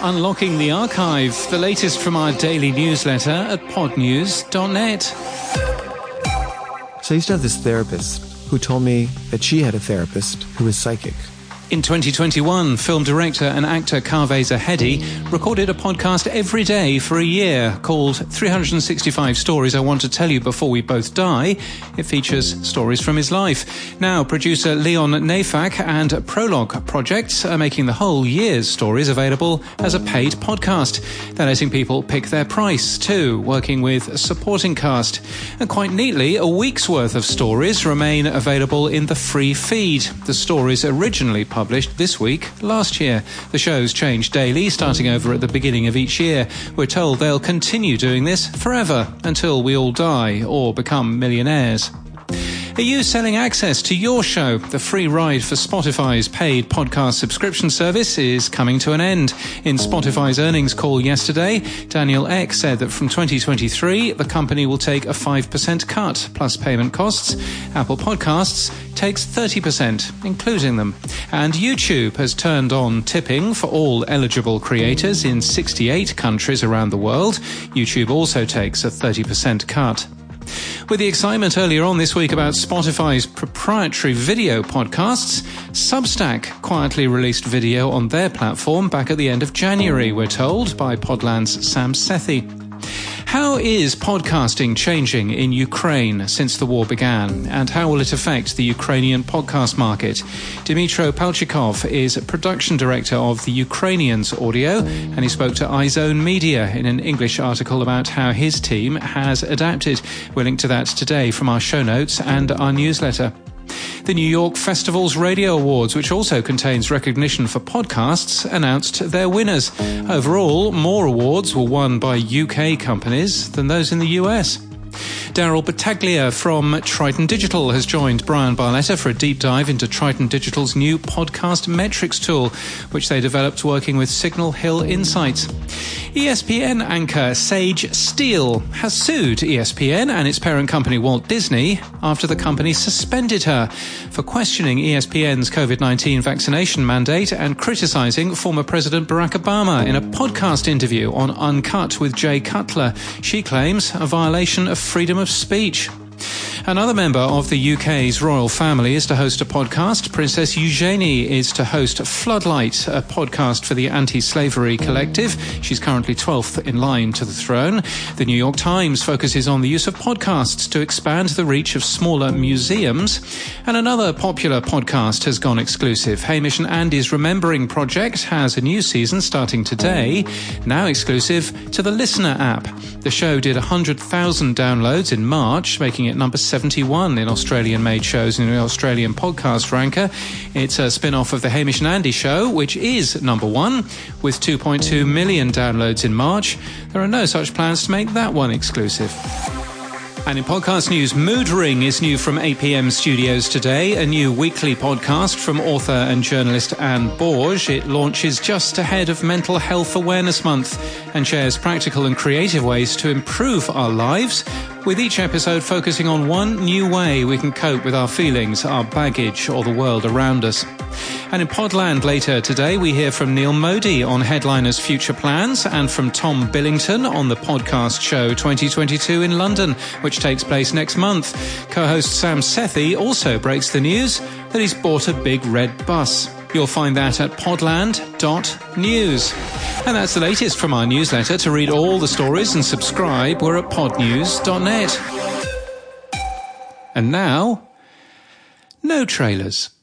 Unlocking the Archive, the latest from our daily newsletter at podnews.net. So I used to have this therapist who told me that she had a therapist who was psychic. In 2021, film director and actor Caveh Zahedi recorded a podcast every day for a year called 365 Stories I Want to Tell You Before We Both Die. It features stories from his life. Now, producer Leon Neyfakh and Prologue Projects are making the whole year's stories available as a paid podcast. They're letting people pick their price too, working with a Supporting Cast. And quite neatly, a week's worth of stories remain available in the free feed. The stories originally published this week last year. The shows change daily, starting over at the beginning of each year. We're told they'll continue doing this forever until we all die or become millionaires. Are you selling access to your show? The free ride for Spotify's paid podcast subscription service is coming to an end. In Spotify's earnings call yesterday, Daniel Ek said that from 2023, the company will take a 5% cut plus payment costs. Apple Podcasts takes 30%, including them. And YouTube has turned on tipping for all eligible creators in 68 countries around the world. YouTube also takes a 30% cut. With the excitement earlier on this week about Spotify's proprietary video podcasts, Substack quietly released video on their platform back at the end of January, we're told, by Podland's Sam Sethi. How is podcasting changing in Ukraine since the war began, and how will it affect the Ukrainian podcast market? Dmytro Palchikov is production director of the Ukrainians Audio, and he spoke to iZone Media in an English article about how his team has adapted. We'll link to that today from our show notes and our newsletter. The New York Festival's Radio Awards, which also contains recognition for podcasts, announced their winners. Overall, more awards were won by UK companies than those in the US. Daryl Battaglia from Triton Digital has joined Bryan Barletta for a deep dive into Triton Digital's new podcast metrics tool, which they developed working with Signal Hill Insights. ESPN anchor Sage Steele has sued ESPN and its parent company Walt Disney after the company suspended her for questioning ESPN's COVID 19 vaccination mandate and criticizing former President Barack Obama in a podcast interview on Uncut with Jay Cutler. She claims a violation of freedom of speech. Another member of the UK's royal family is to host a podcast. Princess Eugenie is to host Floodlight, a podcast for the anti slavery collective. She's currently 12th in line to the throne. The New York Times focuses on the use of podcasts to expand the reach of smaller museums. And another popular podcast has gone exclusive. Hamish and Andy's Remembering Project has a new season starting today, now exclusive to the LiSTNR app. The show did 100,000 downloads in March, making it number 71 in Australian made shows in the Australian podcast ranker. It's a spin off of The Hamish and Andy Show, which is number one with 2.2 million downloads in March. There are no such plans to make that one exclusive. And in podcast news, Mood Ring is new from APM Studios today, a new weekly podcast from author and journalist Anne Borge. It launches just ahead of Mental Health Awareness Month and shares practical and creative ways to improve our lives, with each episode focusing on one new way we can cope with our feelings, our baggage, or the world around us. And in Podland later today, we hear from Neil Modi on Headliner's future plans and from Tom Billington on the podcast show 2022 in London, which takes place next month. Co-host Sam Sethi also breaks the news that he's bought a big red bus. You'll find that at podland.news. And that's the latest from our newsletter. To read all the stories and subscribe, we're at podnews.net. And now, no trailers.